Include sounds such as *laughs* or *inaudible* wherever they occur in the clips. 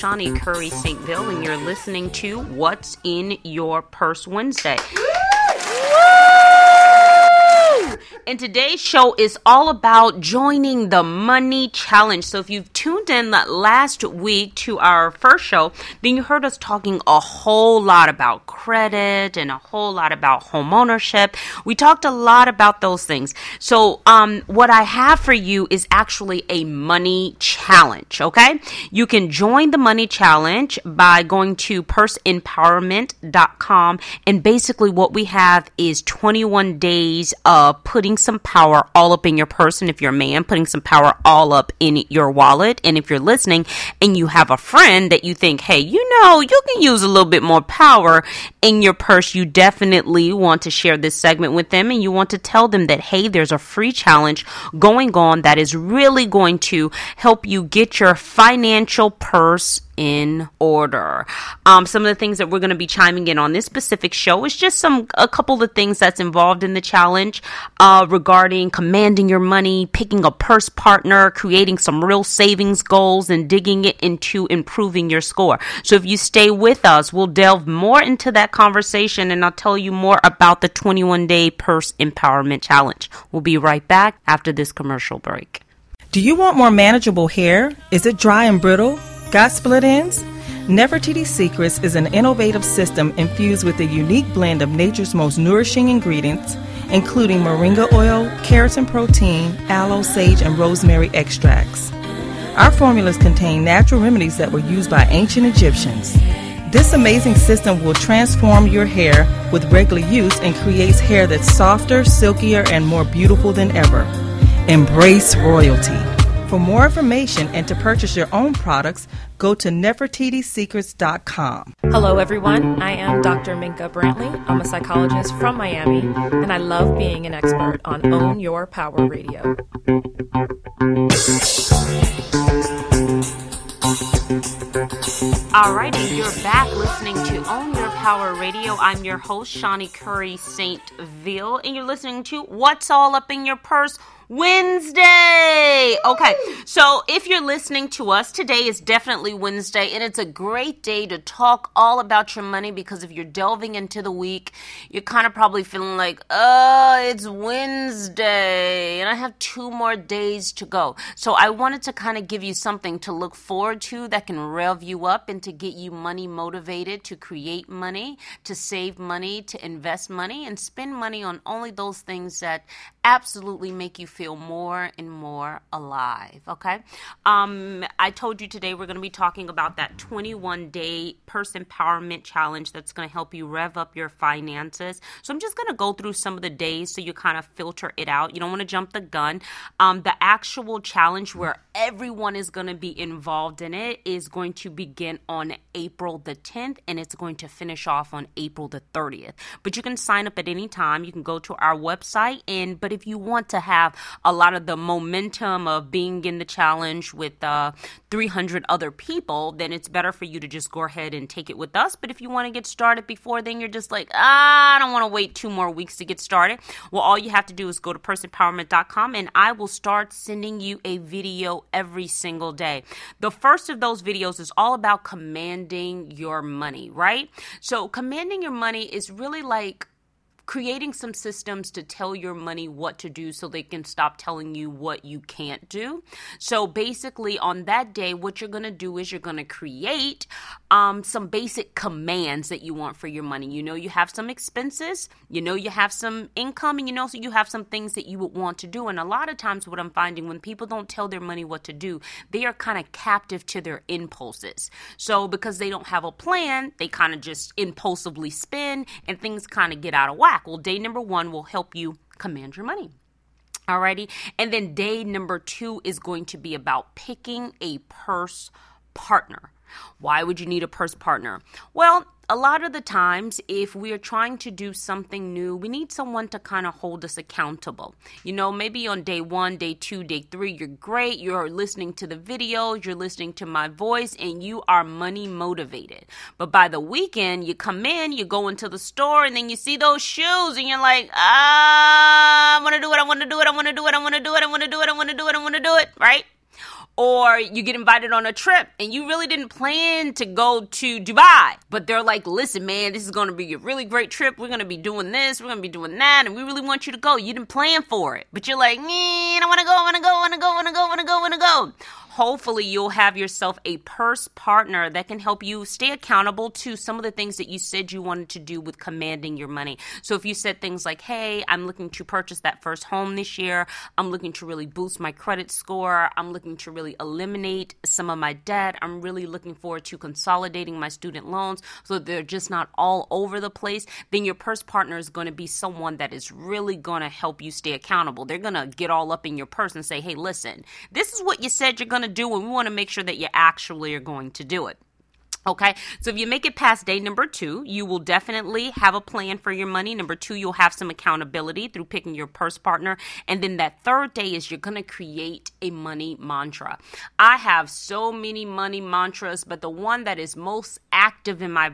Shani Curry StVil, and you're listening to What's in Your Purse Wednesday. And today's show is all about joining the money challenge. So if you've tuned in last week to our first show, then you heard us talking a whole lot about credit and a whole lot about home ownership. We talked a lot about those things. So um, what I have for you is actually a money challenge. Okay, you can join the money challenge by going to purseempowerment.com, and basically what we have is 21 days of putting some power all up in your purse. And if you're a man, putting some power all up in your wallet. And if you're listening and you have a friend that you think, hey, you know, you can use a little bit more power in your purse, you definitely want to share this segment with them and you want to tell them that, hey, there's a free challenge going on that is really going to help you get your financial purse in order. Um, some of the things that we're going to be chiming in on this specific show is just some a couple of things that's involved in the challenge uh, regarding commanding your money, picking a purse partner, creating some real savings goals, and digging it into improving your score. So if you stay with us, we'll delve more into that conversation, and I'll tell you more about the 21 day purse empowerment challenge. We'll be right back after this commercial break. Do you want more manageable hair? Is it dry and brittle? Got split ends? Nefertiti Secrets is an innovative system infused with a unique blend of nature's most nourishing ingredients, including moringa oil, keratin protein, aloe, sage, and rosemary extracts. Our formulas contain natural remedies that were used by ancient Egyptians. This amazing system will transform your hair with regular use and creates hair that's softer, silkier, and more beautiful than ever. Embrace royalty. For more information and to purchase your own products, go to nefertitisecrets.com. Hello, everyone. I am Dr. Minka Brantley. I'm a psychologist from Miami, and I love being an expert on Own Your Power Radio. Alrighty, you're back listening to Own Your Power Radio. I'm your host, Shawnee Curry St. Ville, and you're listening to What's All Up in Your Purse Wednesday. Okay, so if you're listening to us, today is definitely Wednesday, and it's a great day to talk all about your money because if you're delving into the week, you're kind of probably feeling like, uh, it's Wednesday, and I have two more days to go. So I wanted to kind of give you something to look forward to that can rev you up and to get you money motivated to create money, to save money, to invest money, and spend money on only those things that absolutely make you feel more and more alive. Okay. Um, I told you today we're going to be talking about that 21 day purse empowerment challenge that's going to help you rev up your finances. So I'm just going to go through some of the days so you kind of filter it out. You don't want to jump the gun. Um, the actual challenge where everyone is going to be involved in it is going to begin on April the 10th and it's going to finish off on April the 30th. But you can sign up at any time. You can go to our website and but if you want to have a lot of the momentum of being in the challenge with uh, 300 other people, then it's better for you to just go ahead and take it with us. But if you want to get started before then, you're just like, ah, I don't want to wait two more weeks to get started. Well, all you have to do is go to purseempowerment.com and I will start sending you a video every single day. The first of those videos is all about commanding your money, right? So, commanding your money is really like creating some systems to tell your money what to do so they can stop telling you what you can't do. So basically, on that day, what you're going to do is you're going to create um, some basic commands that you want for your money. You know, you have some expenses, you know, you have some income, and you know, so you have some things that you would want to do. And a lot of times, what I'm finding when people don't tell their money what to do, they are kind of captive to their impulses. So because they don't have a plan, they kind of just impulsively spend and things kind of get out of whack back. Well, day number one will help you command your money. Alrighty. And then day number two is going to be about picking a purse partner. Why would you need a purse partner? Well, a lot of the times, if we are trying to do something new, we need someone to kind of hold us accountable. You know, maybe on day one, day two, day three, you're great. You're listening to the videos, you're listening to my voice, and you are money motivated. But by the weekend, you come in, you go into the store, and then you see those shoes, and you're like, ah, I want to do it, I want to do it, I want to do it, I want to do it, I want to do it, I want to do it, I want to do it, right? Or you get invited on a trip and you really didn't plan to go to Dubai, but they're like, listen, man, this is going to be a really great trip. We're going to be doing this, we're going to be doing that, and we really want you to go. You didn't plan for it, but you're like, I want to go, I want to go, I want to go, I want to go, I want to go, I want to go hopefully you'll have yourself a purse partner that can help you stay accountable to some of the things that you said you wanted to do with commanding your money. So if you said things like, hey, I'm looking to purchase that first home this year, I'm looking to really boost my credit score, I'm looking to really eliminate some of my debt, I'm really looking forward to consolidating my student loans so they're just not all over the place, then your purse partner is going to be someone that is really going to help you stay accountable. They're going to get all up in your purse and say, hey, listen, this is what you said you're going going to do, and we want to make sure that you actually are going to do it. Okay, so if you make it past day number two, you will definitely have a plan for your money. Number two, you'll have some accountability through picking your purse partner. And then that third day is you're going to create a money mantra. I have so many money mantras, but the one that is most active in my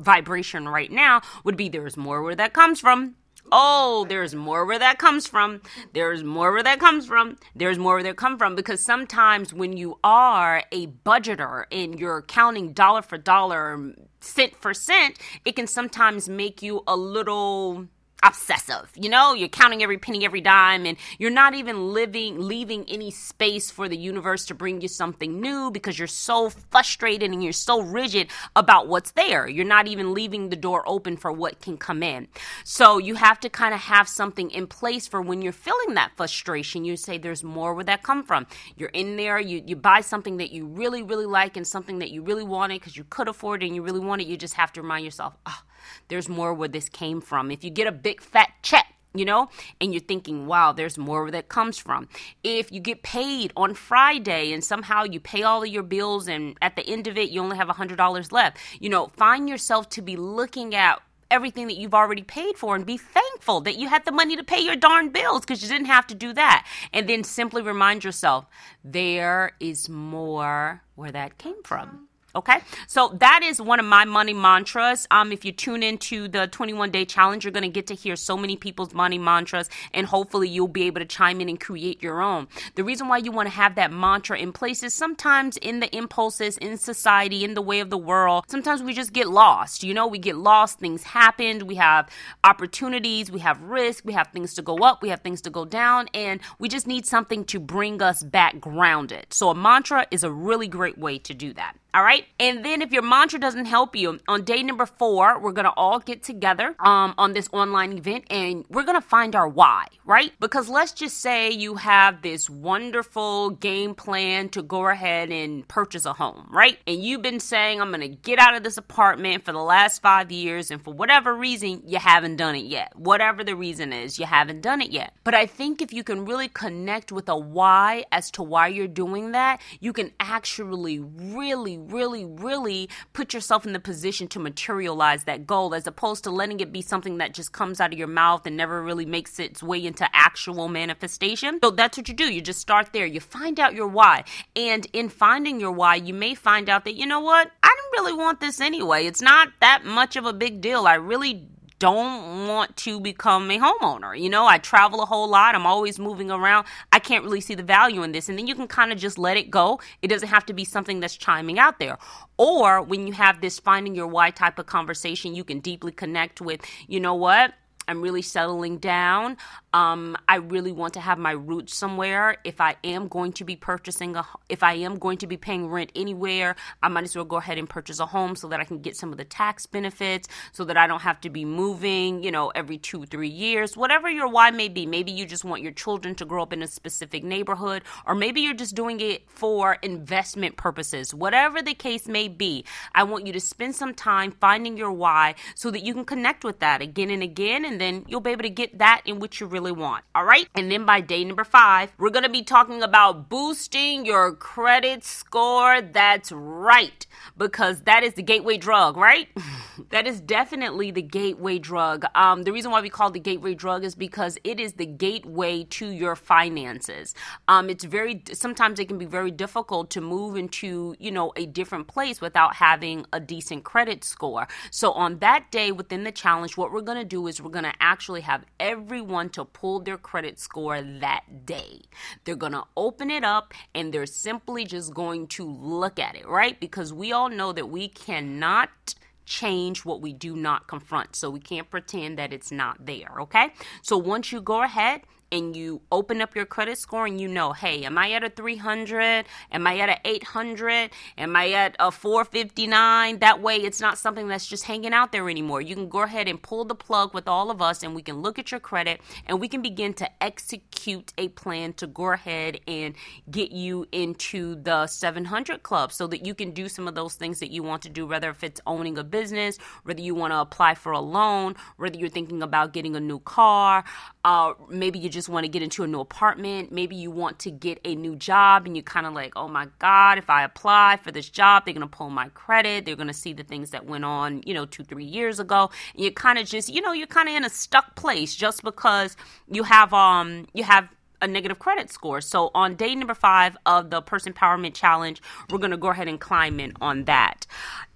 vibration right now would be there's more where that comes from. Oh, there's more where that comes from. There's more where that comes from. There's more where that come from because sometimes when you are a budgeter and you're counting dollar for dollar, cent for cent, it can sometimes make you a little obsessive. You know, you're counting every penny, every dime, and you're not even living, leaving any space for the universe to bring you something new because you're so frustrated and you're so rigid about what's there. You're not even leaving the door open for what can come in. So you have to kind of have something in place for when you're feeling that frustration. You say, there's more where that come from. You're in there, you, you buy something that you really, really like and something that you really wanted because you could afford it and you really want it. You just have to remind yourself, oh, there's more where this came from. If you get a big fat check, you know, and you're thinking, wow, there's more where that comes from. If you get paid on Friday and somehow you pay all of your bills and at the end of it, you only have $100 left, you know, find yourself to be looking at everything that you've already paid for and be thankful that you had the money to pay your darn bills because you didn't have to do that. And then simply remind yourself there is more where that came from. Okay, so that is one of my money mantras. Um, if you tune into the 21 day challenge, you're going to get to hear so many people's money mantras, and hopefully you'll be able to chime in and create your own. The reason why you want to have that mantra in place is sometimes in the impulses, in society, in the way of the world, sometimes we just get lost. You know, we get lost, things happen, we have opportunities, we have risk, we have things to go up, we have things to go down, and we just need something to bring us back grounded. So a mantra is a really great way to do that. All right. And then if your mantra doesn't help you, on day number four, we're to all get together um, on this online event and we're to find our why, right? Because let's just say you have this wonderful game plan to go ahead and purchase a home, right? And you've been saying, I'm to get out of this apartment for the last five years. And for whatever reason, you haven't done it yet. Whatever the reason is, you haven't done it yet. But I think if you can really connect with a why as to why you're doing that, you can actually really really, really put yourself in the position to materialize that goal as opposed to letting it be something that just comes out of your mouth and never really makes its way into actual manifestation. So that's what you do. You just start there. You find out your why. And in finding your why, you may find out that, you know what? I didn't really want this anyway. It's not that much of a big deal. I really don't want to become a homeowner. You know, I travel a whole lot. I'm always moving around. I can't really see the value in this. And then you can kind of just let it go. It doesn't have to be something that's chiming out there. Or when you have this finding your why type of conversation, you can deeply connect with, you know what? I'm really settling down. Um, I really want to have my roots somewhere. If I am going to be purchasing a, if I am going to be paying rent anywhere, I might as well go ahead and purchase a home so that I can get some of the tax benefits, so that I don't have to be moving, you know, every two, three years. Whatever your why may be. Maybe you just want your children to grow up in a specific neighborhood, or maybe you're just doing it for investment purposes. Whatever the case may be, I want you to spend some time finding your why so that you can connect with that again and again, and then you'll be able to get that in which you're really really want. All right. And then by day number five, we're going to be talking about boosting your credit score. That's right. Because that is the gateway drug, right? *laughs* that is definitely the gateway drug. Um, the reason why we call it the gateway drug is because it is the gateway to your finances. Um, it's very, sometimes it can be very difficult to move into, you know, a different place without having a decent credit score. So on that day within the challenge, what we're going to do is we're going to actually have everyone to pull their credit score that day. They're going to open it up and they're simply just going to look at it, right? Because we all know that we cannot change what we do not confront. So we can't pretend that it's not there, okay? So once you go ahead and you open up your credit score and you know, hey, am I at a 300? Am I at a 800? Am I at a 459? That way, it's not something that's just hanging out there anymore. You can go ahead and pull the plug with all of us and we can look at your credit and we can begin to execute a plan to go ahead and get you into the 700 club so that you can do some of those things that you want to do, whether if it's owning a business, whether you want to apply for a loan, whether you're thinking about getting a new car, uh, maybe you just want to get into a new apartment. Maybe you want to get a new job and you're kind of like, oh my God, if I apply for this job, they're going to pull my credit. They're going to see the things that went on, you know, two, three years ago. And you kind of just, you know, you're kind of in a stuck place just because you have, um, you have, a negative credit score. So on day number five of the Purse Empowerment Challenge, we're going to go ahead and climb in on that.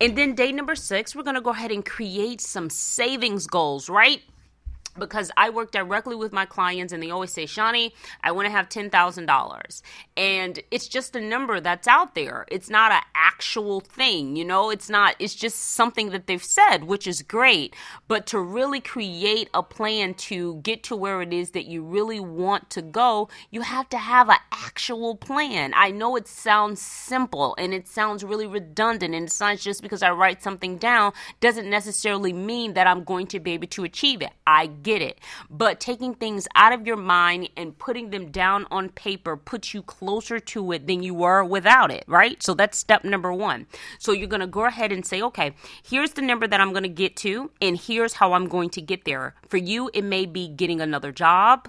And then day number six, we're going to go ahead and create some savings goals, right? Because I work directly with my clients and they always say, Shani, I want to have $10,000. And it's just a number that's out there. It's not an actual thing, you know? It's not, it's just something that they've said, which is great. But to really create a plan to get to where it is that you really want to go, you have to have an actual plan. I know it sounds simple and it sounds really redundant and it's not just because I write something down doesn't necessarily mean that I'm going to be able to achieve it. I get it. But taking things out of your mind and putting them down on paper puts you closer to it than you were without it, right? So that's step number one. So you're going to go ahead and say, okay, here's the number that I'm going to get to, and here's how I'm going to get there. For you, it may be getting another job.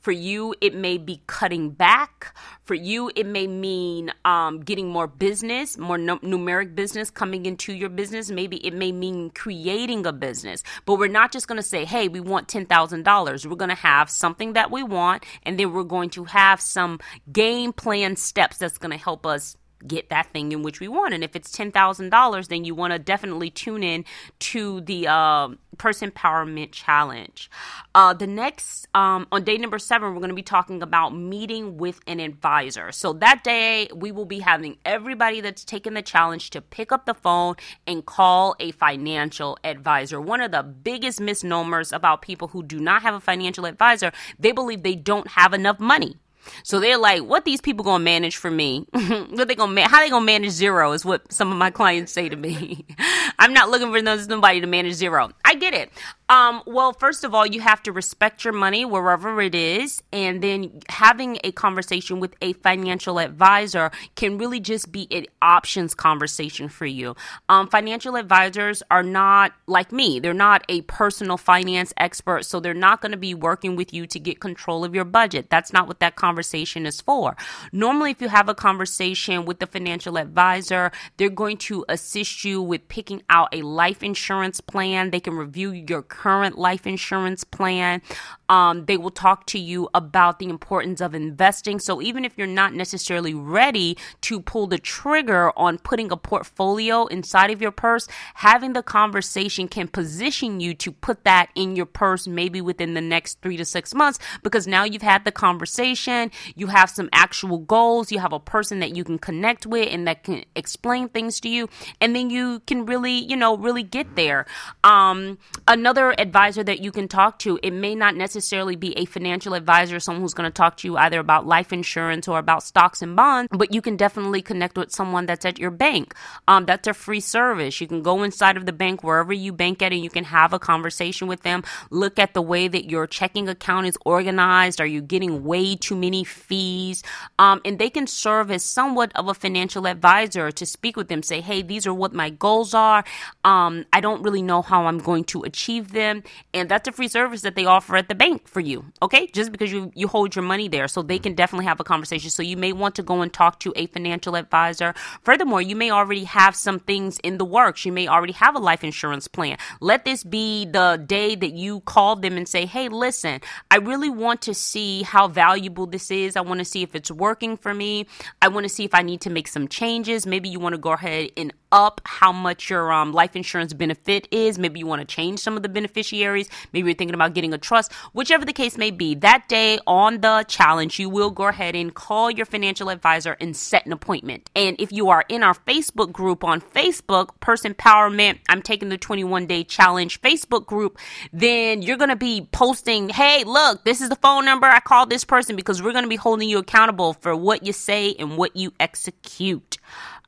For you, it may be cutting back. For you, it may mean um, getting more business, more n- numeric business coming into your business. Maybe it may mean creating a business. But we're not just going to say, hey, we want $10,000. We're going to have something that we want, and then we're going to have some game plan steps that's going to help us get that thing in which we want. And if it's ten thousand dollars, then you want to definitely tune in to the uh, Purse Empowerment Challenge. Uh, the next um, on day number seven, we're going to be talking about meeting with an advisor. So that day, we will be having everybody that's taken the challenge to pick up the phone and call a financial advisor. One of the biggest misnomers about people who do not have a financial advisor, they believe they don't have enough money. So they're like, what these people gonna manage for me? *laughs* what they gonna how they gonna manage zero is what some of my *laughs* clients say to me. *laughs* I'm not looking for nobody to manage zero. I get it. Um, well, first of all, you have to respect your money wherever it is, and then having a conversation with a financial advisor can really just be an options conversation for you. Um, financial advisors are not like me; they're not a personal finance expert, so they're not going to be working with you to get control of your budget. That's not what that conversation is for. Normally, if you have a conversation with the financial advisor, they're going to assist you with picking out a life insurance plan. They can review your current life insurance plan. Um, they will talk to you about the importance of investing. So even if you're not necessarily ready to pull the trigger on putting a portfolio inside of your purse, having the conversation can position you to put that in your purse maybe within the next three to six months because now you've had the conversation, you have some actual goals, you have a person that you can connect with and that can explain things to you, and then you can really, you know, really get there. Um, another advisor that you can talk to, it may not necessarily be a financial advisor, someone who's going to talk to you either about life insurance or about stocks and bonds, but you can definitely connect with someone that's at your bank. Um, that's a free service. You can go inside of the bank wherever you bank at and you can have a conversation with them. Look at the way that your checking account is organized. Are you getting way too many fees? Um, and they can serve as somewhat of a financial advisor to speak with them, say, hey, these are what my goals are. Um, I don't really know how I'm going to achieve them. And that's a free service that they offer at the bank for you. Okay. Just because you, you hold your money there. So they can definitely have a conversation. So you may want to go and talk to a financial advisor. Furthermore, you may already have some things in the works. You may already have a life insurance plan. Let this be the day that you call them and say, Hey, listen, I really want to see how valuable this is. I want to see if it's working for me. I want to see if I need to make some changes. Maybe you want to go ahead and up how much your um, life insurance benefit is. Maybe you want to change some of the beneficiaries. Maybe you're thinking about getting a trust. Whichever the case may be, that day on the challenge, you will go ahead and call your financial advisor and set an appointment. And if you are in our Facebook group on Facebook, Purse Empowerment, I'm taking the 21 day challenge Facebook group, then you're going to be posting, hey, look, this is the phone number. I called this person because we're going to be holding you accountable for what you say and what you execute.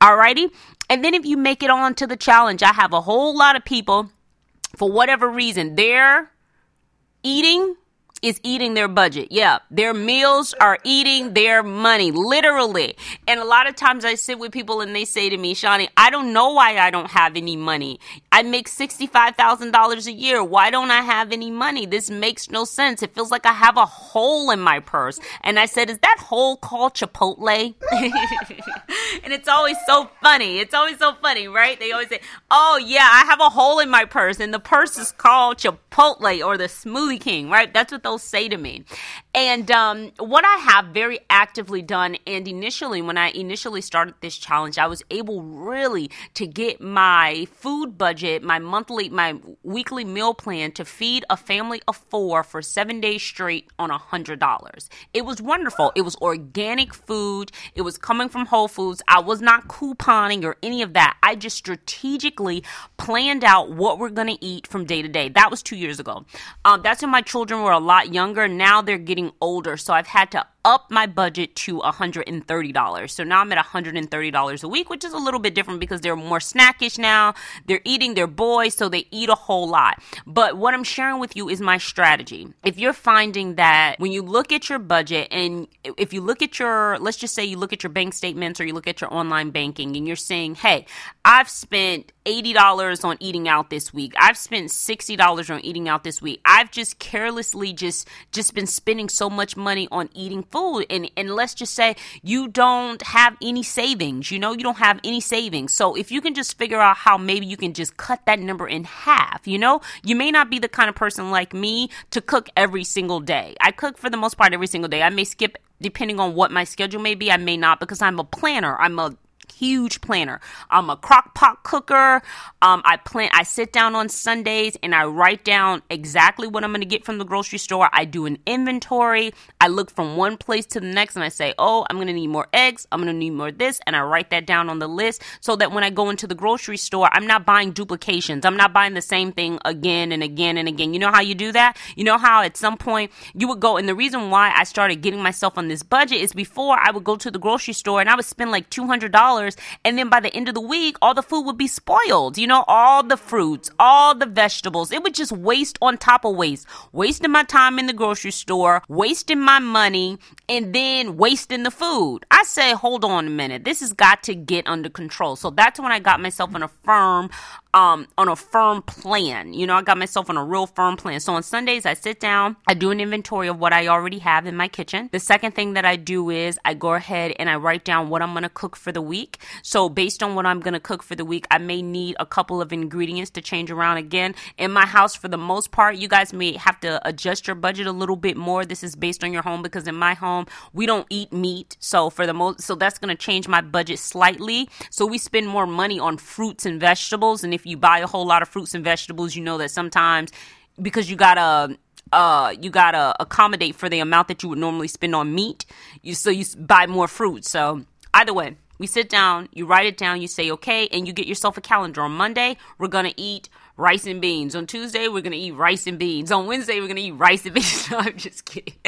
Alrighty. And then if you make it on to the challenge, I have a whole lot of people, for whatever reason, they're eating is eating their budget. Yeah, their meals are eating their money, literally. And a lot of times I sit with people and they say to me, Shani, I don't know why I don't have any money. I make $65,000 a year. Why don't I have any money? This makes no sense. It feels like I have a hole in my purse. And I said, Is that hole called Chipotle? *laughs* and it's always so funny. It's always so funny, right? They always say, Oh, yeah, I have a hole in my purse. And the purse is called Chipotle or the Smoothie King, right? That's what they'll say to me. And um, what I have very actively done, and initially, when I initially started this challenge, I was able really to get my food budget, my monthly, my weekly meal plan to feed a family of four for seven days straight on a hundred dollars. It was wonderful. It was organic food. It was coming from Whole Foods. I was not couponing or any of that. I just strategically planned out what we're going to eat from day to day. That was two years ago. Um, that's when my children were a lot younger. Now they're getting older. So I've had to up my budget to $130. So now I'm at $130 a week, which is a little bit different because they're more snackish now. They're eating their boys, so they eat a whole lot. But what I'm sharing with you is my strategy. If you're finding that when you look at your budget and if you look at your, let's just say you look at your bank statements or you look at your online banking and you're saying, hey, I've spent $80 on eating out this week. I've spent $60 on eating out this week. I've just carelessly just just been spending so much money on eating food and and let's just say you don't have any savings. You know, you don't have any savings. So if you can just figure out how maybe you can just cut that number in half, you know? You may not be the kind of person like me to cook every single day. I cook for the most part every single day. I may skip depending on what my schedule may be. I may not because I'm a planner. I'm a huge planner. I'm a crock pot cooker. Um, I plan, I sit down on Sundays and I write down exactly what I'm going to get from the grocery store. I do an inventory. I look from one place to the next and I say, oh, I'm going to need more eggs. I'm going to need more this. And I write that down on the list so that when I go into the grocery store, I'm not buying duplications. I'm not buying the same thing again and again and again. You know how you do that? You know how at some point you would go, and the reason why I started getting myself on this budget is before I would go to the grocery store and I would spend like $200 and then by the end of the week, all the food would be spoiled. You know, all the fruits, all the vegetables. It would just waste on top of waste. Wasting my time in the grocery store, wasting my money, and then wasting the food. I say, hold on a minute. This has got to get under control. So that's when I got myself on a firm um, on a firm plan. You know, I got myself on a real firm plan. So on Sundays, I sit down, I do an inventory of what I already have in my kitchen. The second thing that I do is I go ahead and I write down what I'm going to cook for the week. So based on what I'm going to cook for the week, I may need a couple of ingredients to change around again. In my house, for the most part, you guys may have to adjust your budget a little bit more. This is based on your home because in my home, we don't eat meat. So for the most, so that's going to change my budget slightly. So we spend more money on fruits and vegetables. And if you buy a whole lot of fruits and vegetables, you know that sometimes because you gotta uh you gotta accommodate for the amount that you would normally spend on meat, you so you buy more fruit. So either way, we sit down, you write it down, you say okay, and you get yourself a calendar. On Monday, we're gonna eat rice and beans. On Tuesday, we're gonna eat rice and beans. On Wednesday, we're gonna eat rice and beans. *laughs* no, I'm just kidding. *laughs*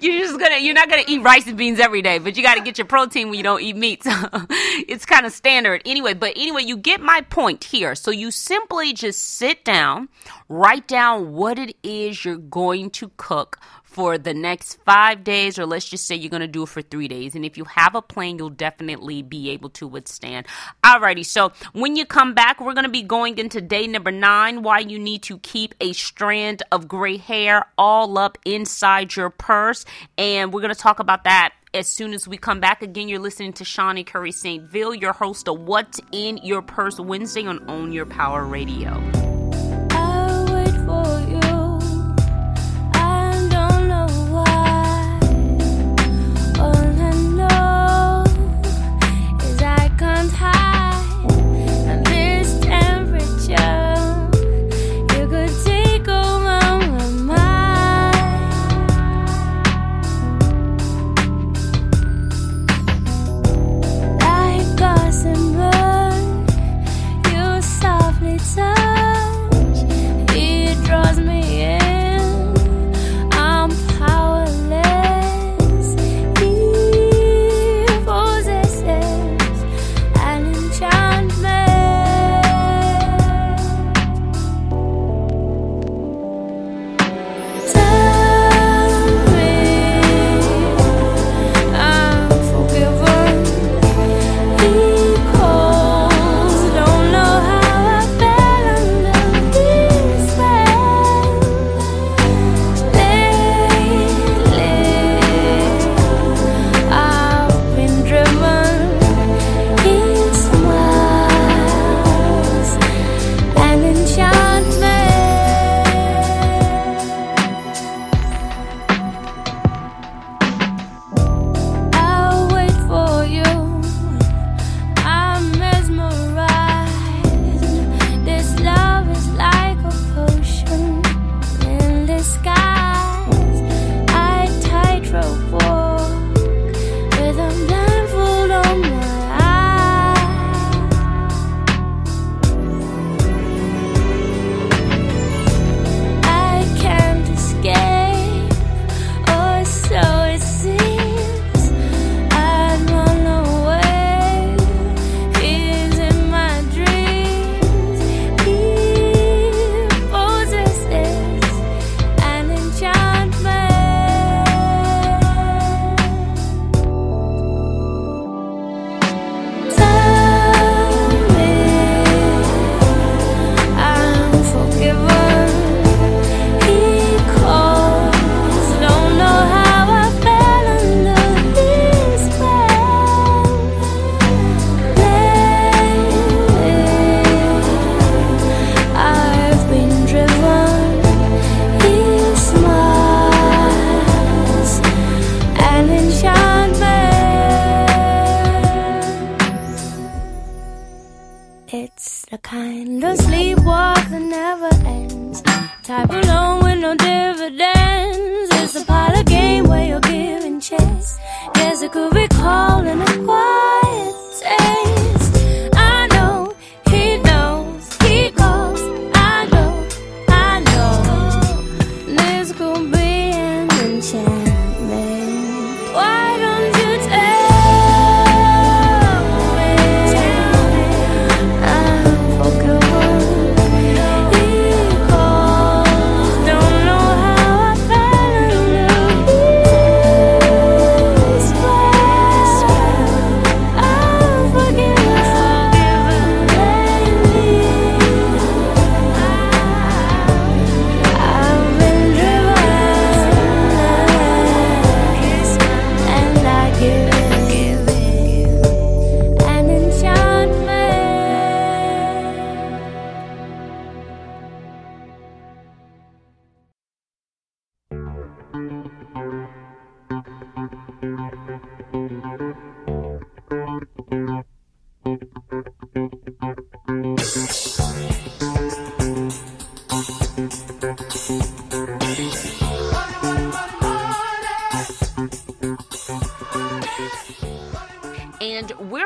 You're just gonna you're not gonna eat rice and beans every day, but you gotta get your protein when you don't eat meat. *laughs* So it's kind of standard anyway. But anyway, you get my point here. So you simply just sit down, write down what it is you're going to cook for the next five days, or let's just say you're going to do it for three days. And if you have a plan, you'll definitely be able to withstand. Alrighty, so when you come back, we're going to be going into day number nine why you need to keep a strand of gray hair all up inside your purse. And we're going to talk about that as soon as we come back. Again, you're listening to Shani Curry StVil, your host of What's in Your Purse Wednesday on Own Your Power Radio.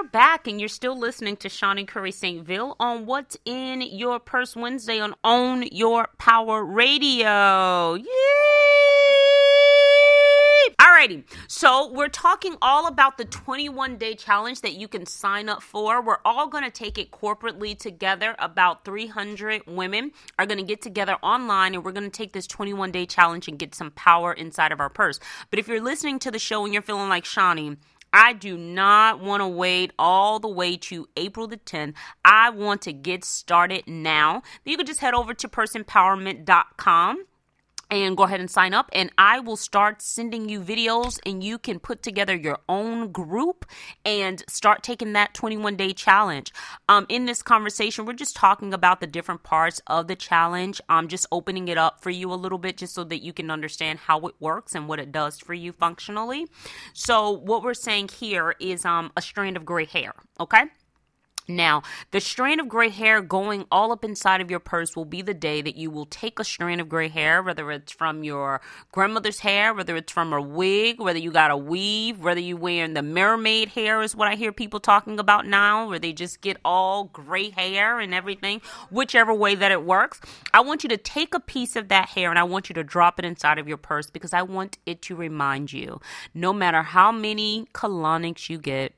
And you're still listening to Shani Curry StVil on What's in Your Purse Wednesday on Own Your Power Radio. Yay! Alrighty, so we're talking all about the 21 day challenge that you can sign up for. We're all going to take it corporately together. About 300 women are going to get together online and we're going to take this 21 day challenge and get some power inside of our purse. But if you're listening to the show and you're feeling like Shani, I do not want to wait all the way to April the 10th. I want to get started now. You can just head over to purseempowerment.com and go ahead and sign up and I will start sending you videos and you can put together your own group and start taking that 21 day challenge. Um, in this conversation, we're just talking about the different parts of the challenge. I'm just opening it up for you a little bit just so that you can understand how it works and what it does for you functionally. So what we're saying here is um, a strand of gray hair, okay? Now, the strand of gray hair going all up inside of your purse will be the day that you will take a strand of gray hair, whether it's from your grandmother's hair, whether it's from a wig, whether you got a weave, whether you're wearing the mermaid hair, is what I hear people talking about now, where they just get all gray hair and everything, whichever way that it works. I want you to take a piece of that hair and I want you to drop it inside of your purse because I want it to remind you no matter how many colonics you get,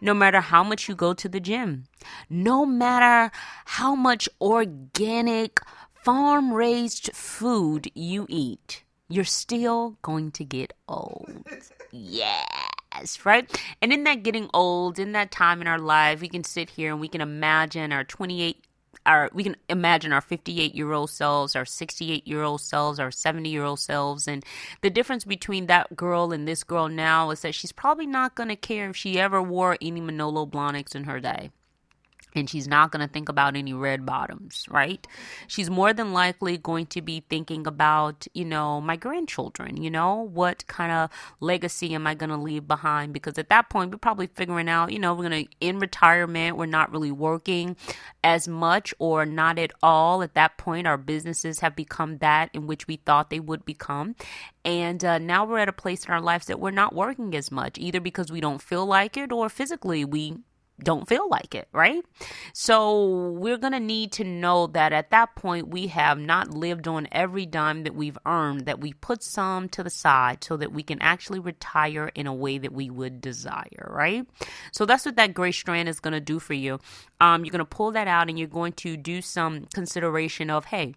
no matter how much you go to the gym, no matter how much organic, farm raised food you eat, you're still going to get old. *laughs* Yes, right? And in that getting old, in that time in our life, we can sit here and we can imagine our 28 our we can imagine our 58 year old selves our 68 year old selves our 70 year old selves and the difference between that girl and this girl now is that she's probably not going to care if she ever wore any manolo blahniks in her day and she's not going to think about any red bottoms, right? She's more than likely going to be thinking about, you know, my grandchildren, you know, what kind of legacy am I going to leave behind? Because at that point, we're probably figuring out, you know, we're going to, in retirement, we're not really working as much or not at all. At that point, our businesses have become that in which we thought they would become. And uh, now we're at a place in our lives that we're not working as much, either because we don't feel like it or physically we don't feel like it, right? So we're going to need to know that at that point we have not lived on every dime that we've earned, that we put some to the side so that we can actually retire in a way that we would desire, right? So that's what that gray strand is going to do for you. Um, you're going to pull that out and you're going to do some consideration of, hey,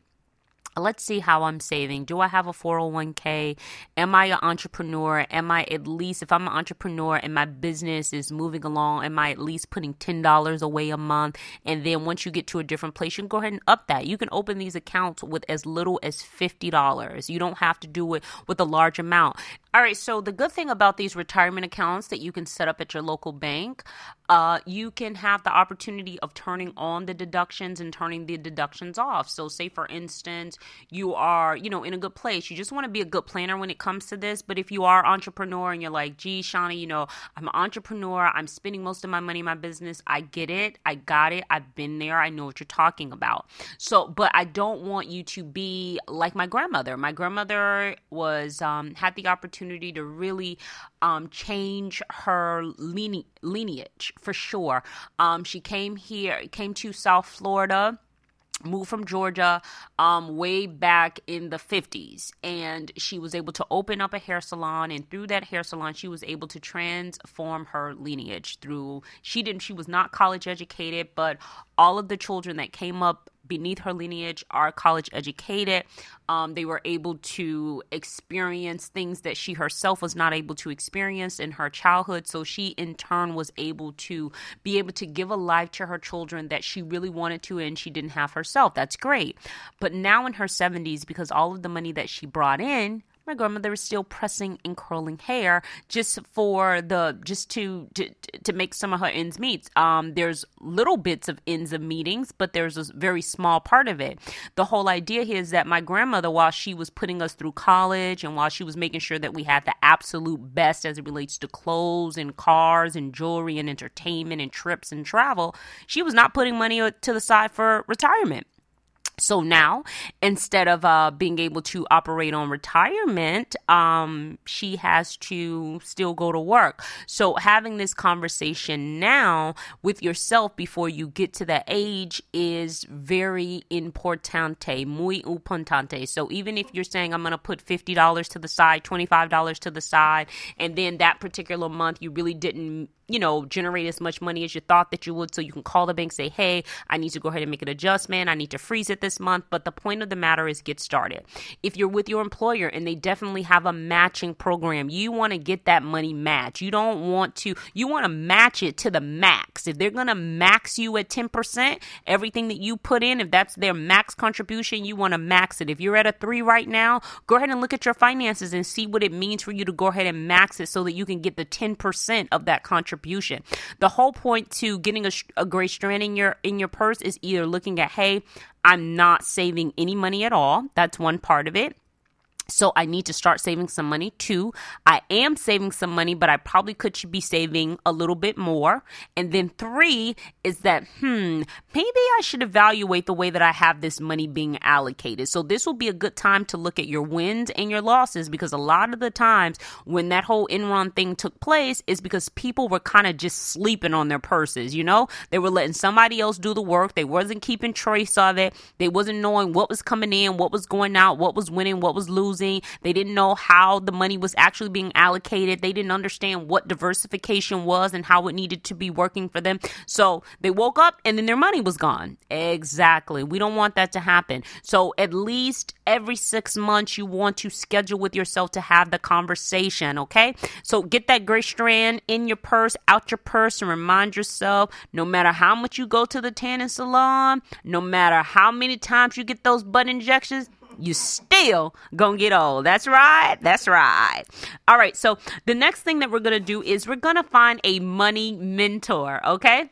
let's see how I'm saving. Do I have a 401k? Am I an entrepreneur? Am I at least, if I'm an entrepreneur and my business is moving along, am I at least putting $10 away a month? And then once you get to a different place, you can go ahead and up that. You can open these accounts with as little as $50. You don't have to do it with a large amount. All right, so the good thing about these retirement accounts that you can set up at your local bank, uh, you can have the opportunity of turning on the deductions and turning the deductions off. So, say for instance, you are, you know, in a good place. You just want to be a good planner when it comes to this. But if you are entrepreneur and you're like, gee, Shani, you know, I'm an entrepreneur. I'm spending most of my money in my business. I get it. I got it. I've been there. I know what you're talking about. So, but I don't want you to be like my grandmother. My grandmother was um, had the opportunity to really um, change her line- lineage for sure. Um, she came here, came to South Florida moved from Georgia um, way back in the 50s. And she was able to open up a hair salon. And through that hair salon, she was able to transform her lineage through, she didn't, she was not college educated, but all of the children that came up beneath her lineage are college educated. Um, they were able to experience things that she herself was not able to experience in her childhood. So she, in turn, was able to be able to give a life to her children that she really wanted to and she didn't have herself. That's great. But now in her 70s, because all of the money that she brought in, my grandmother is still pressing and curling hair just for the just to to to make some of her ends meet. Um, there's little bits of ends of meetings, but there's a very small part of it. The whole idea here is that my grandmother, while she was putting us through college and while she was making sure that we had the absolute best as it relates to clothes and cars and jewelry and entertainment and trips and travel, she was not putting money to the side for retirement So now, instead of uh, being able to operate on retirement, um, she has to still go to work. So having this conversation now with yourself before you get to that age is very importante, muy importante. So even if you're saying I'm going to put fifty dollars to the side, twenty five dollars to the side, and then that particular month you really didn't you know, generate as much money as you thought that you would. So you can call the bank, say, hey, I need to go ahead and make an adjustment. I need to freeze it this month. But the point of the matter is get started. If you're with your employer and they definitely have a matching program, you want to get that money match. You don't want to, you want to match it to the max. If they're going to max you at 10%, everything that you put in, if that's their max contribution, you want to max it. If you're at a three right now, go ahead and look at your finances and see what it means for you to go ahead and max it so that you can get the 10% of that contribution The whole point to getting a, a great strand in your in your purse is either looking at, hey, I'm not saving any money at all. That's one part of it. So I need to start saving some money. two. I am saving some money, but I probably could be saving a little bit more. And then three is that, hmm, maybe I should evaluate the way that I have this money being allocated. So this will be a good time to look at your wins and your losses because a lot of the times when that whole Enron thing took place is because people were kind of just sleeping on their purses, you know? They were letting somebody else do the work. They wasn't keeping trace of it. They wasn't knowing what was coming in, what was going out, what was winning, what was losing losing. They didn't know how the money was actually being allocated. They didn't understand what diversification was and how it needed to be working for them. So they woke up and then their money was gone. Exactly. We don't want that to happen. So at least every six months, you want to schedule with yourself to have the conversation. Okay. So get that gray strand in your purse, out your purse, and remind yourself no matter how much you go to the tanning salon, no matter how many times you get those butt injections, you still gonna get old. That's right. That's right. All right. So the next thing that we're gonna do is we're gonna find a money mentor. Okay.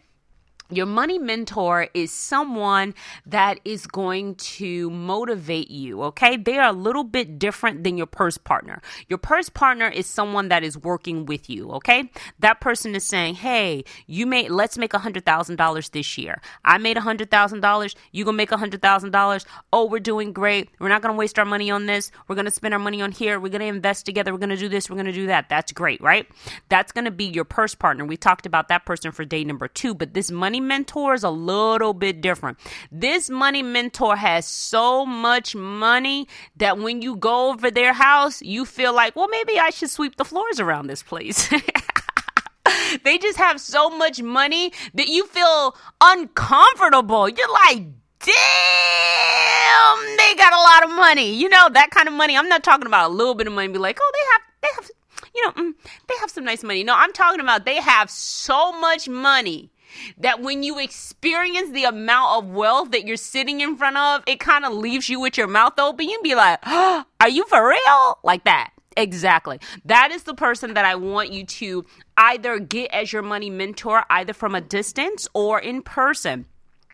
Your money mentor is someone that is going to motivate you, okay? They are a little bit different than your purse partner. Your purse partner is someone that is working with you, okay? That person is saying, hey, you made, let's make $100,000 this year. I made $100,000. You gonna make $100,000. Oh, we're doing great. We're not gonna waste our money on this. We're gonna spend our money on here. We're gonna invest together. We're gonna do this. We're gonna do that. That's great, right? That's gonna be your purse partner. We talked about that person for day number two, but this money mentor is a little bit different. This money mentor has so much money that when you go over their house, you feel like, well, maybe I should sweep the floors around this place. *laughs* they just have so much money that you feel uncomfortable. You're like, damn, they got a lot of money. You know, that kind of money. I'm not talking about a little bit of money, be like, oh, they have, they have, you know, mm, they have some nice money. No, I'm talking about they have so much money that when you experience the amount of wealth that you're sitting in front of, it kind of leaves you with your mouth open. You'd be like, oh, are you for real? Like that. Exactly. That is the person that I want you to either get as your money mentor, either from a distance or in person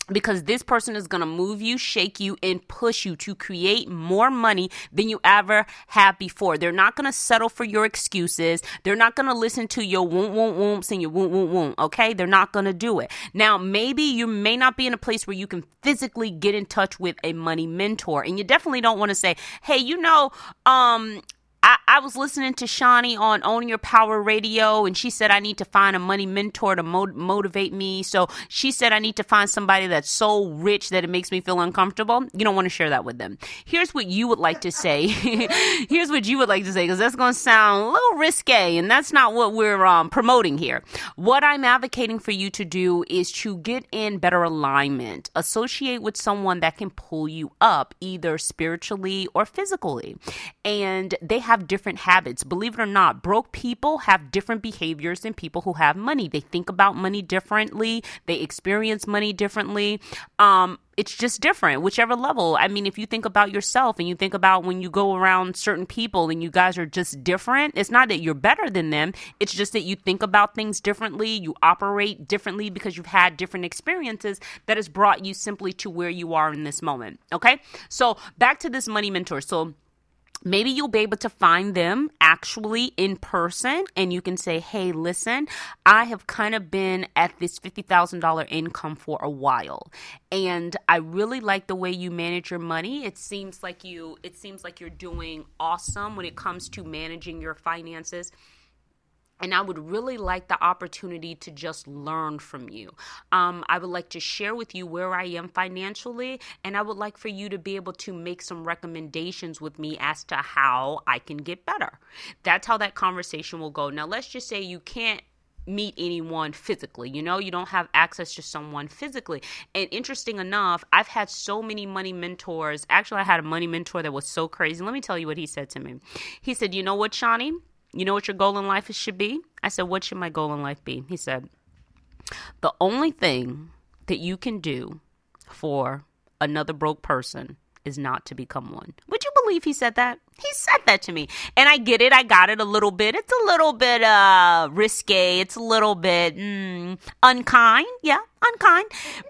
because this person is going to move you, shake you, and push you to create more money than you ever have before. They're not going to settle for your excuses. They're not going to listen to your won't, won't, won't, and your won't, won't, won't. Okay. They're not going to do it. Now, maybe you may not be in a place where you can physically get in touch with a money mentor. And you definitely don't want to say, hey, you know, um, I, was listening to Shani on Own Your Power Radio, and she said I need to find a money mentor to mo- motivate me. So she said I need to find somebody that's so rich that it makes me feel uncomfortable. You don't want to share that with them. Here's what you would like to say. *laughs* Here's what you would like to say, because that's going to sound a little risque, and that's not what we're um, promoting here. What I'm advocating for you to do is to get in better alignment, associate with someone that can pull you up, either spiritually or physically. And they have have different habits. Believe it or not, broke people have different behaviors than people who have money. They think about money differently, they experience money differently. Um, it's just different, whichever level. I mean, if you think about yourself and you think about when you go around certain people and you guys are just different, it's not that you're better than them. It's just that you think about things differently, you operate differently because you've had different experiences that has brought you simply to where you are in this moment. Okay. So back to this money mentor. So, maybe you'll be able to find them actually in person and you can say hey listen i have kind of been at this $50000 income for a while and i really like the way you manage your money. It seems like you it seems like you're doing awesome when it comes to managing your finances and I would really like the opportunity to just learn from you. Um, I would like to share with you where I am financially, and I would like for you to be able to make some recommendations with me as to how I can get better. That's how that conversation will go. Now, let's just say you can't meet anyone physically. You know, you don't have access to someone physically. And interesting enough, I've had so many money mentors. Actually, I had a money mentor that was so crazy. Let me tell you what he said to me. He said, You know what, Shani? You know what your goal in life should be? I said, What should my goal in life be? He said, The only thing that you can do for another broke person is not to become one. Would you believe he said that? He said that to me. And I get it. I got it a little bit. It's a little bit uh risque. It's a little bit mm, unkind. Yeah, unkind.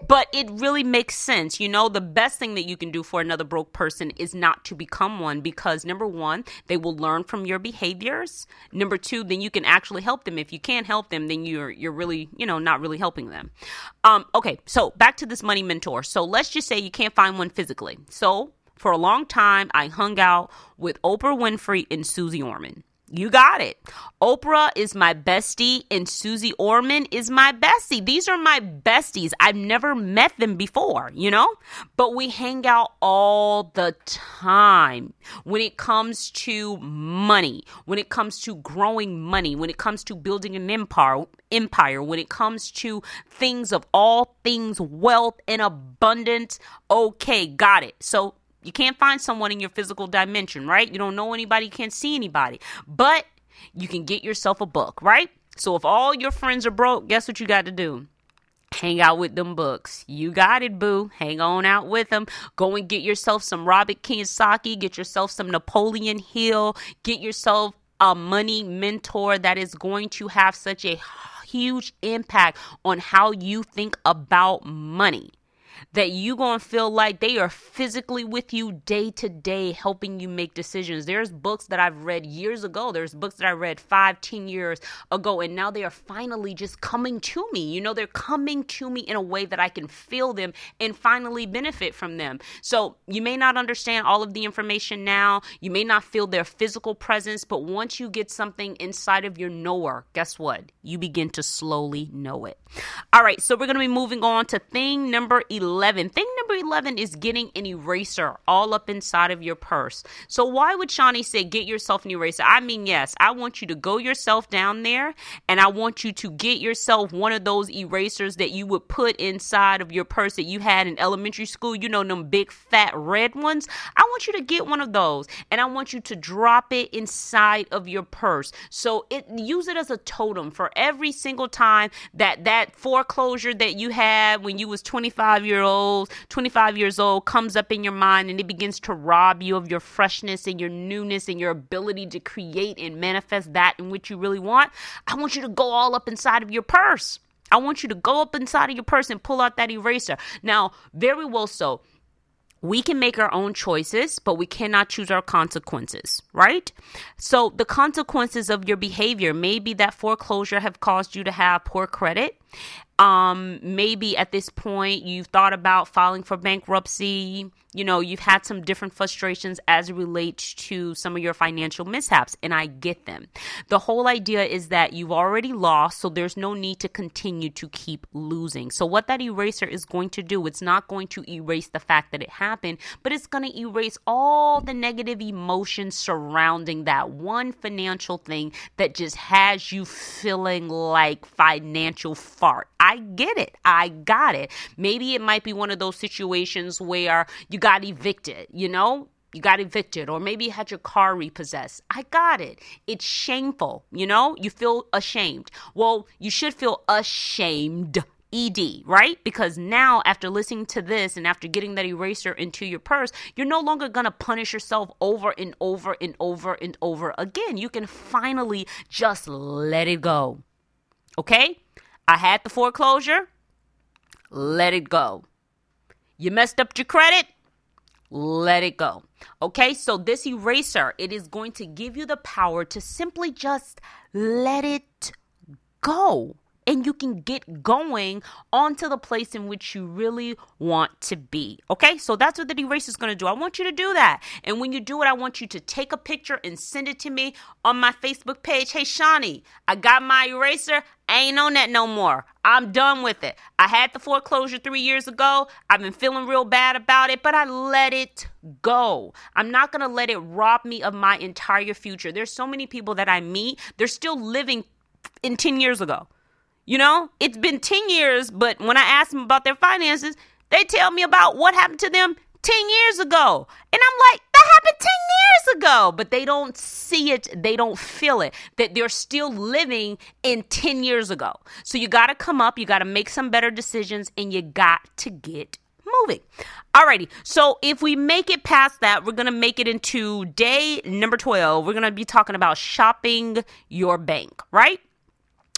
But it really makes sense. You know, the best thing that you can do for another broke person is not to become one because number 1, they will learn from your behaviors. Number 2, then you can actually help them. If you can't help them, then you're you're really, you know, not really helping them. Um okay, so back to this money mentor. So let's just say you can't find one physically. So for a long time, I hung out with Oprah Winfrey and Suze Orman. You got it. Oprah is my bestie and Suze Orman is my bestie. These are my besties. I've never met them before, you know? But we hang out all the time when it comes to money, when it comes to growing money, when it comes to building an empire, empire, when it comes to things of all things wealth and abundance. Okay, got it. So you can't find someone in your physical dimension, right? You don't know anybody, you can't see anybody. But you can get yourself a book, right? So if all your friends are broke, guess what you got to do? Hang out with them books. You got it, boo. Hang on out with them. Go and get yourself some Robert Kiyosaki. Get yourself some Napoleon Hill. Get yourself a money mentor that is going to have such a huge impact on how you think about money that you going to feel like they are physically with you day to day helping you make decisions. There's books that i've read years ago. There's books that i read five ten years ago and now they are finally just coming to me. You know they're coming to me in a way that i can feel them and finally benefit from them. So you may not understand all of the information now. You may not feel their physical presence but once you get something inside of your knower guess what? You begin to slowly know it. All right so we're going to be moving on to thing number 11 11. Thing number 11 is getting an eraser all up inside of your purse. So, why would Shani say get yourself an eraser? I mean, yes, I want you to go yourself down there and I want you to get yourself one of those erasers that you would put inside of your purse that you had in elementary school. You know, them big fat red ones. I want you to get one of those and I want you to drop it inside of your purse. So, it use it as a totem for every single time that that foreclosure that you had when you was 25 years year old, 25 years old comes up in your mind and it begins to rob you of your freshness and your newness and your ability to create and manifest that in which you really want, I want you to go all up inside of your purse. I want you to go up inside of your purse and pull out that eraser. Now, very well so we can make our own choices, but we cannot choose our consequences, right? So the consequences of your behavior, maybe that foreclosure have caused you to have poor credit um, maybe at this point you've thought about filing for bankruptcy. You know, you've had some different frustrations as it relates to some of your financial mishaps, and I get them. The whole idea is that you've already lost, so there's no need to continue to keep losing. So, what that eraser is going to do, it's not going to erase the fact that it happened, but it's going to erase all the negative emotions surrounding that one financial thing that just has you feeling like financial fart. Get it. I got it. Maybe it might be one of those situations where you got evicted, you know? You got evicted, or maybe you had your car repossessed. I got it. It's shameful, you know? You feel ashamed. Well, you should feel ashamed ED, right? Because now, after listening to this and after getting that eraser into your purse, you're no longer gonna punish yourself over and over and over and over again. You can finally just let it go. Okay? I had the foreclosure. Let it go. You messed up your credit. let it go. Okay, so this eraser, it is going to give you the power to simply just let it go and you can get going onto the place in which you really want to be. Okay, so that's what the eraser is going to do. I want you to do that. And when you do it, I want you to take a picture and send it to me on my Facebook page. Hey, Shani, I got my eraser. I ain't on that no more. I'm done with it. I had the foreclosure three years ago. I've been feeling real bad about it, but I let it go. I'm not going to let it rob me of my entire future. There's so many people that I meet, they're still living in 10 years ago. You know, it's been 10 years, but when I ask them about their finances, they tell me about what happened to them 10 years ago. And I'm like, that happened 10 years ago. But they don't see it, they don't feel it, that they're still living in 10 years ago. So you got to come up, you got to make some better decisions, and you got to get moving. Alrighty, so if we make it past that, we're gonna make it into day number 12. We're gonna be talking about shopping your bank, right?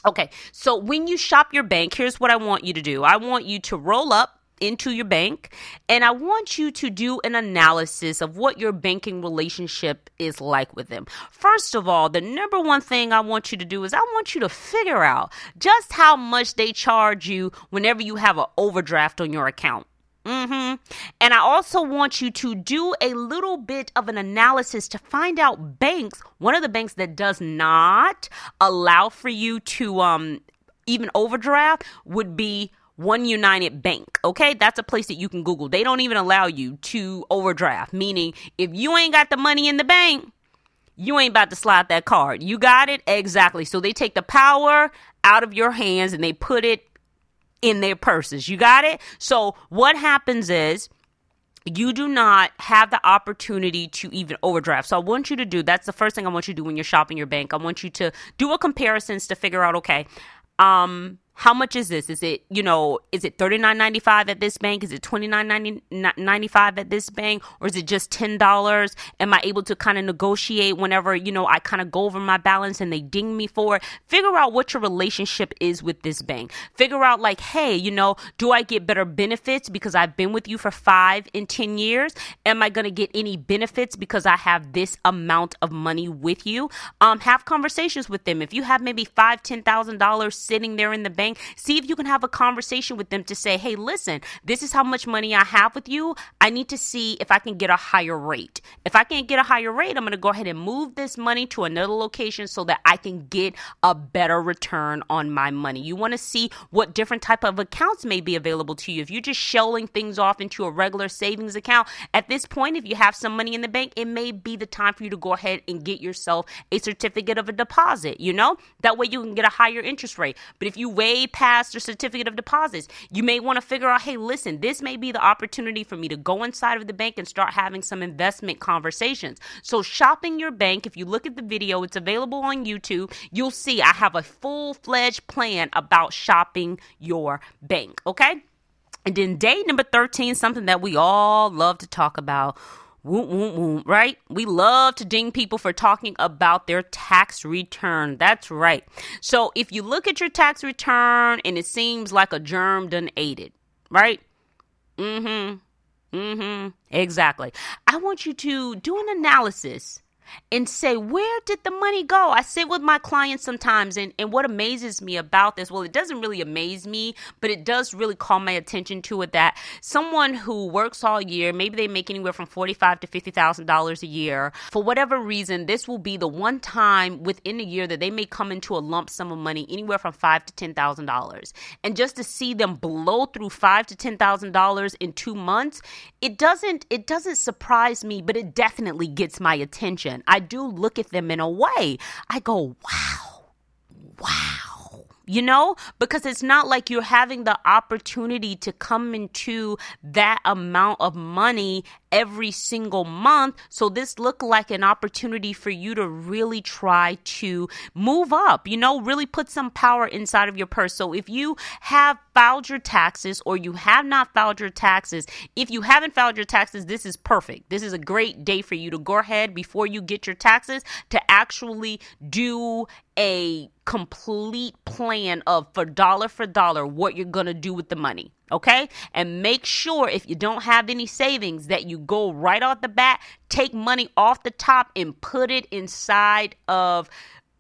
Okay, so when you shop your bank, here's what I want you to do I want you to roll up into your bank and I want you to do an analysis of what your banking relationship is like with them. First of all, the number one thing I want you to do is I want you to figure out just how much they charge you whenever you have an overdraft on your account. Mm-hmm. And I also want you to do a little bit of an analysis to find out banks, one of the banks that does not allow for you to um even overdraft would be OneUnited Bank. Okay, that's a place that you can Google. They don't even allow you to overdraft, meaning if you ain't got the money in the bank, you ain't about to slide that card. You got it? Exactly. So they take the power out of your hands and they put it in their purses. You got it? So what happens is you do not have the opportunity to even overdraft. So I want you to do that's the first thing I want you to do when you're shopping your bank. I want you to do a comparisons to figure out okay, um how much is this? Is it, you know, is it thirty nine ninety five at this bank? Is it twenty nine ninety five at this bank? Or is it just $10? Am I able to kind of negotiate whenever, you know, I kind of go over my balance and they ding me for it? Figure out what your relationship is with this bank. Figure out, like, hey, you know, do I get better benefits because I've been with you for five and 10 years? Am I to get any benefits because I have this amount of money with you? Um, have conversations with them. If you have maybe five, ten thousand dollars sitting there in the bank, See if you can have a conversation with them to say, hey, listen, this is how much money I have with you. I need to see if I can get a higher rate. If I can't get a higher rate, I'm going to go ahead and move this money to another location so that I can get a better return on my money. You want to see what different type of accounts may be available to you. If you're just shelling things off into a regular savings account, at this point, if you have some money in the bank, it may be the time for you to go ahead and get yourself a certificate of a deposit, you know? That way you can get a higher interest rate. But if you wait past your certificate of deposits. You may want to figure out, hey, listen, this may be the opportunity for me to go inside of the bank and start having some investment conversations. So, shopping your bank, if you look at the video, it's available on YouTube. You'll see I have a full fledged plan about shopping your bank. Okay. And then day number 13, something that we all love to talk about Woom, woom, woom, right? We love to ding people for talking about their tax return. That's right. So if you look at your tax return and it seems like a germ done ate it, right? Mm hmm. Mm hmm. Exactly. I want you to do an analysis and say, where did the money go? I sit with my clients sometimes, and, and what amazes me about this, well, it doesn't really amaze me, but it does really call my attention to it that someone who works all year, maybe they make anywhere from forty-five to fifty thousand dollars a year, for whatever reason, this will be the one time within a year that they may come into a lump sum of money, anywhere from five to ten thousand dollars. And just to see them blow through five to ten thousand dollars in two months, it doesn't it doesn't surprise me, but it definitely gets my attention. I do look at them in a way. I go, wow, wow. You know, because it's not like you're having the opportunity to come into that amount of money every single month. So this looked like an opportunity for you to really try to move up, you know, really put some power inside of your purse. So if you have filed your taxes or you have not filed your taxes, if you haven't filed your taxes, this is perfect. This is a great day for you to go ahead before you get your taxes to actually do a complete plan of for dollar for dollar what you're going to do with the money. Okay. And make sure if you don't have any savings that you go right off the bat, take money off the top and put it inside of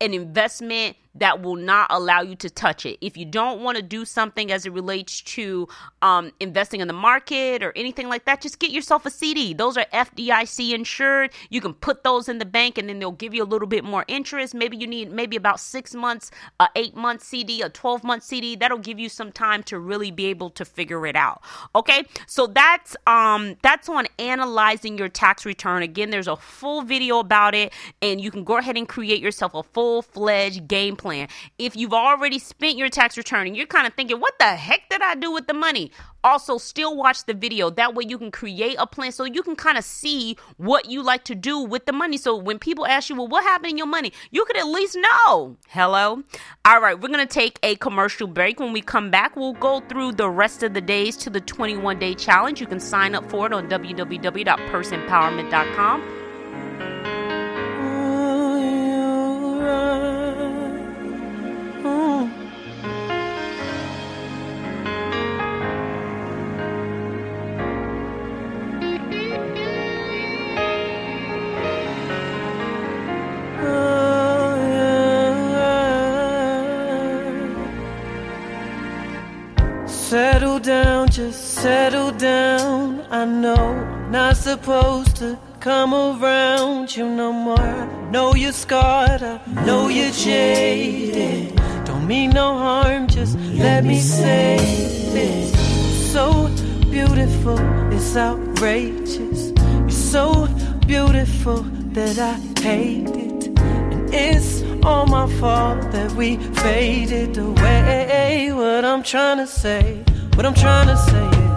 an investment that will not allow you to touch it. If you don't want to do something as it relates to um, investing in the market or anything like that, just get yourself a CD. Those are FDIC insured. You can put those in the bank and then they'll give you a little bit more interest. Maybe you need maybe about six months, a eight month CD, a 12 month CD. That'll give you some time to really be able to figure it out. Okay. So that's, um, that's on analyzing your tax return. Again, there's a full video about it and you can go ahead and create yourself a full fledged game plan. If you've already spent your tax return and you're kind of thinking, what the heck did I do with the money? Also, still watch the video. That way, you can create a plan so you can kind of see what you like to do with the money. So, when people ask you, well, what happened in your money? You could at least know. Hello? All right, we're going to take a commercial break. When we come back, we'll go through the rest of the days to the 21 day challenge. You can sign up for it on www.purseempowerment.com. supposed to come around you no more. Know you're scarred, I know you're jaded. Don't mean no harm, just let me say this. So beautiful, it's outrageous. You're so beautiful that I hate it. And it's all my fault that we faded away. What I'm trying to say, what I'm trying to say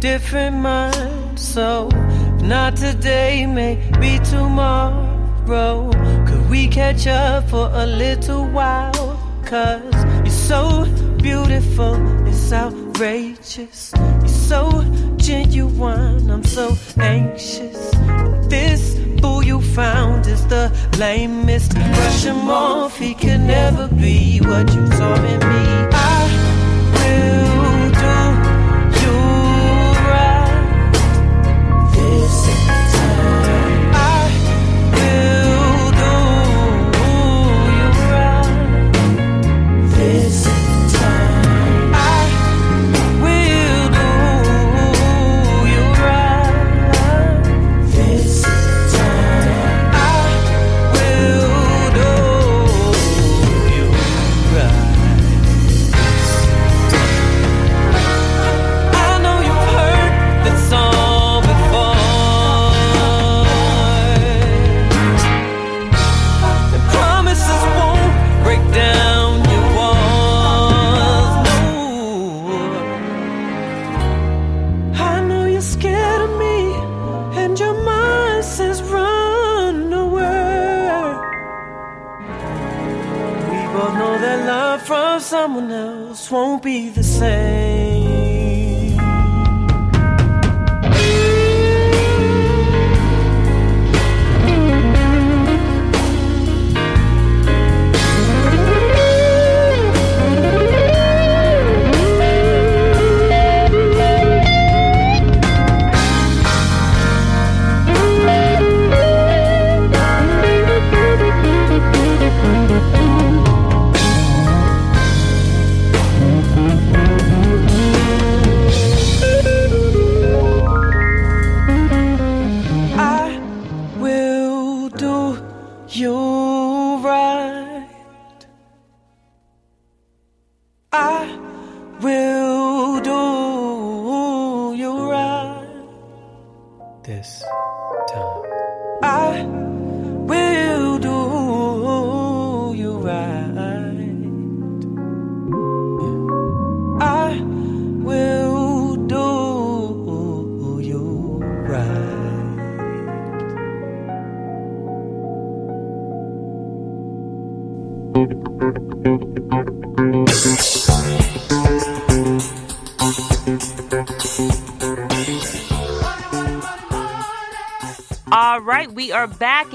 different mind. So, if not today, maybe tomorrow. Could we catch up for a little while? Cause you're so beautiful, it's outrageous. You're so genuine, I'm so anxious. This boo you found is the lamest. Brush him off, he can never be what you saw in me. Be the same.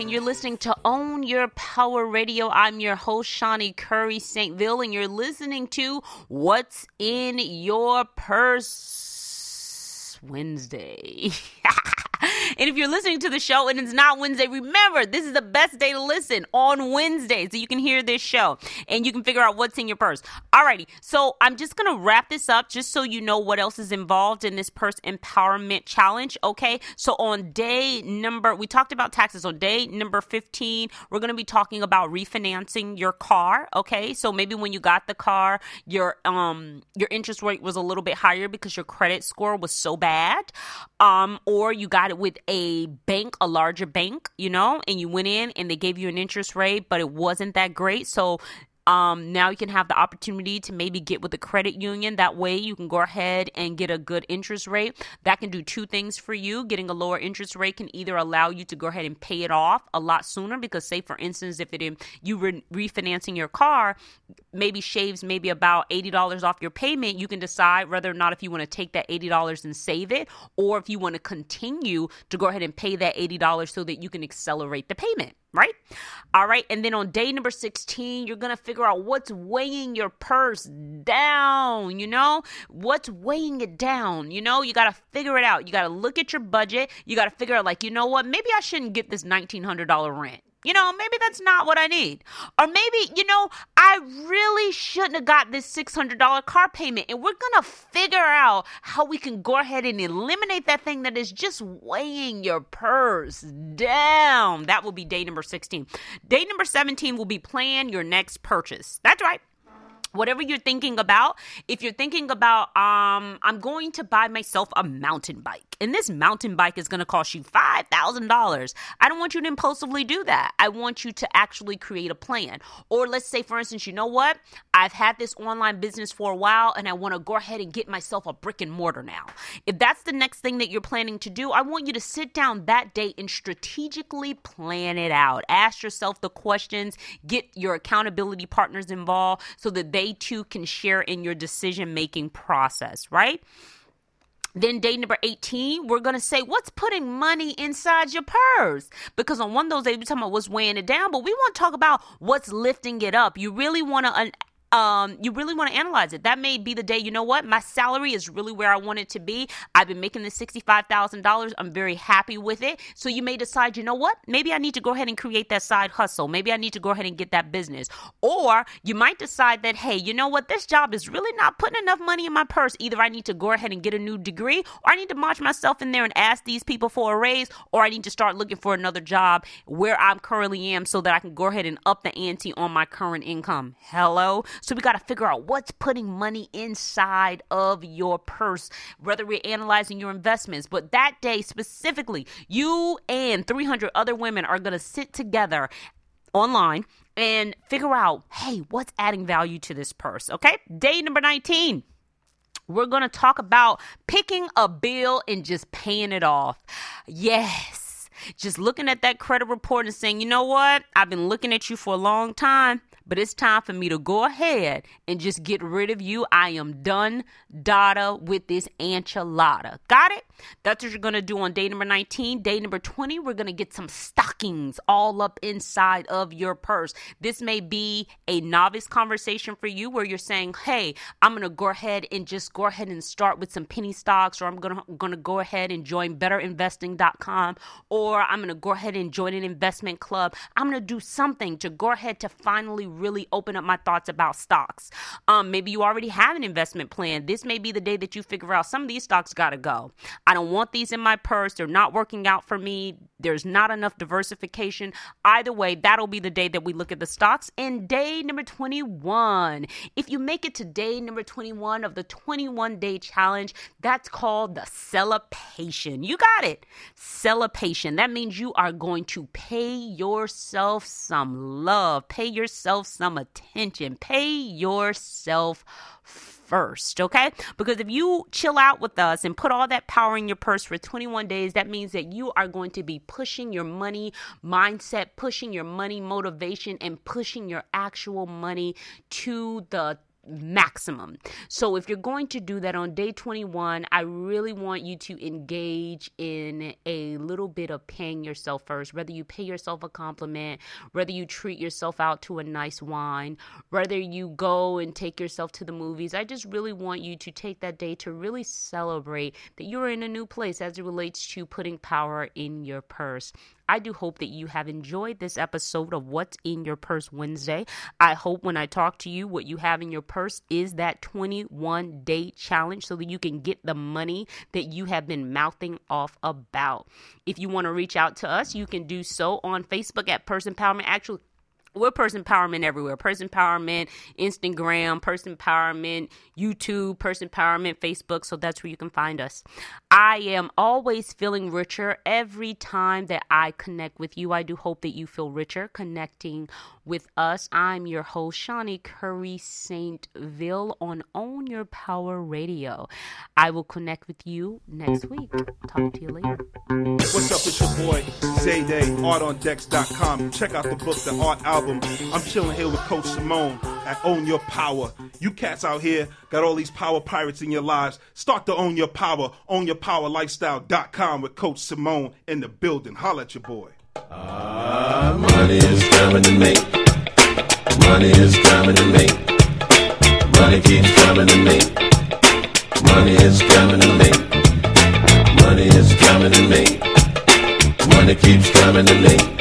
And you're listening to Own Your Power Radio. I'm your host, Shani Curry St. And you're listening to What's in Your Purse Wednesday. *laughs* and if you're listening to the show and it's not Wednesday, remember this is the best day to listen on Wednesday so you can hear this show and you can figure out what's in your purse. Alrighty, so I'm just gonna wrap this up just so you know what else is involved in this purse empowerment challenge. Okay, so on day number, we talked about taxes. On day number 15, we're gonna be talking about refinancing your car. Okay, so maybe when you got the car, your um your interest rate was a little bit higher because your credit score was so bad, um, or you got it with a bank, a larger bank, you know, and you went in and they gave you an interest rate, but it wasn't that great. So um, now you can have the opportunity to maybe get with a credit union. That way you can go ahead and get a good interest rate. That can do two things for you. Getting a lower interest rate can either allow you to go ahead and pay it off a lot sooner because say for instance, if it you were refinancing your car, maybe shaves maybe about $80 off your payment, you can decide whether or not if you want to take that $80 and save it or if you want to continue to go ahead and pay that $80 so that you can accelerate the payment right? All right. And then on day number 16, you're going to figure out what's weighing your purse down, you know? What's weighing it down? You know, you got to figure it out. You got to look at your budget. You got to figure out, like, you know what? Maybe I shouldn't get this $1,900 rent. You know, maybe that's not what I need. Or maybe, you know, I really shouldn't have got this $600 car payment. And we're going to figure out how we can go ahead and eliminate that thing that is just weighing your purse down. That will be day number 16. Day number 17 will be plan your next purchase. That's right whatever you're thinking about if you're thinking about um i'm going to buy myself a mountain bike and this mountain bike is going to cost you $5000 i don't want you to impulsively do that. I want you to actually create a plan. Or let's say for instance you know what? I've had this online business for a while and i want to go ahead and get myself a brick and mortar now. If that's the next thing that you're planning to do i want you to sit down that day and strategically plan it out. Ask yourself the questions. Get your accountability partners involved so that they too can share in your decision making process, right? Then day number 18, we're going to say what's putting money inside your purse. Because on one of those days, we're talking about what's weighing it down, but we want to talk about what's lifting it up. You really want to un- um, you really want to analyze it. That may be the day, you know what? My salary is really where I want it to be. I've been making this $65,000. I'm very happy with it. So you may decide, you know what? Maybe I need to go ahead and create that side hustle. Maybe I need to go ahead and get that business. Or you might decide that, hey, you know what? This job is really not putting enough money in my purse. Either I need to go ahead and get a new degree, or I need to march myself in there and ask these people for a raise, or I need to start looking for another job where I'm currently am so that I can go ahead and up the ante on my current income. Hello? So we got to figure out what's putting money inside of your purse, whether we're analyzing your investments. But that day specifically, you and 300 other women are going to sit together online and figure out, hey, what's adding value to this purse? Okay. Day number 19 we're going to talk about picking a bill and just paying it off. Yes. Just looking at that credit report and saying, you know what? I've been looking at you for a long time but it's time for me to go ahead and just get rid of you. I am done, data, with this enchilada. Got it? That's what you're going to do on day number 19. Day number 20, we're going to get some stockings all up inside of your purse. This may be a novice conversation for you where you're saying, hey, I'm going to go ahead and just go ahead and start with some penny stocks, or I'm going to go ahead and join betterinvesting.com, or I'm going to go ahead and join an investment club. I'm going to do something to go ahead to finally really open up my thoughts about stocks. Um, maybe you already have an investment plan. This may be the day that you figure out some of these stocks got to go. I don't want these in my purse. They're not working out for me. There's not enough diversification. Either way, that'll be the day that we look at the stocks. And day number 21. If you make it to day number 21 of the 21 day challenge, that's called the celebration. You got it. Celebration. That means you are going to pay yourself some love, pay yourself some attention, pay yourself first, okay? Because if you chill out with us and put all that power in your purse for 21 days, that means that you are going to be pushing your money mindset, pushing your money motivation, and pushing your actual money to the maximum. So if you're going to do that on day 21, I really want you to engage in a little bit of paying yourself first, whether you pay yourself a compliment, whether you treat yourself out to a nice wine, whether you go and take yourself to the movies. I just really want you to take that day to really celebrate that you're in a new place as it relates to putting power in your purse. I do hope that you have enjoyed this episode of What's in Your Purse Wednesday. I hope when I talk to you, what you have in your purse is that 21 day challenge so that you can get the money that you have been mouthing off about. If you want to reach out to us, you can do so on Facebook at Purse Empowerment. Actually, we're Purse Empowerment everywhere. Purse Empowerment, Instagram, Purse Empowerment, YouTube, Purse Empowerment, Facebook. So that's where you can find us. I am always feeling richer every time that I connect with you. I do hope that you feel richer connecting with us. I'm your host, Shawnee Curry St. Ville on Own Your Power Radio. I will connect with you next week. Talk to you later. What's up, it's your boy, Zayday, artondex.com. Check out the book, The Art I'm chilling here with Coach Simone at Own Your Power. You cats out here got all these power pirates in your lives. Start to own your power. OwnYourPowerLifestyle.com with Coach Simone in the building. Holla at your boy. Ah, money is coming to me. Money is coming to me. Money keeps coming to me. Money is coming to me. Money is coming to me. Money keeps coming to me.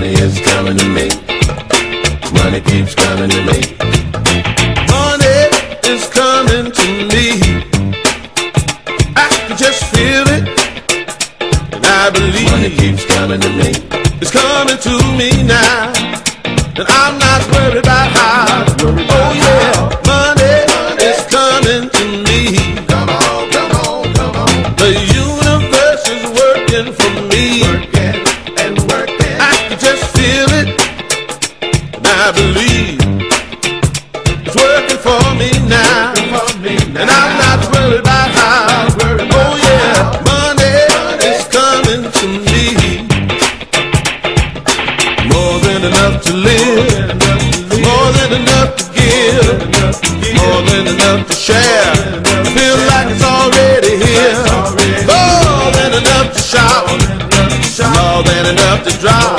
Money is coming to me. Money keeps coming to me. Money is coming to me. I can just feel it. And I believe money keeps coming to me. It's coming to me now. And I'm not worried to drop.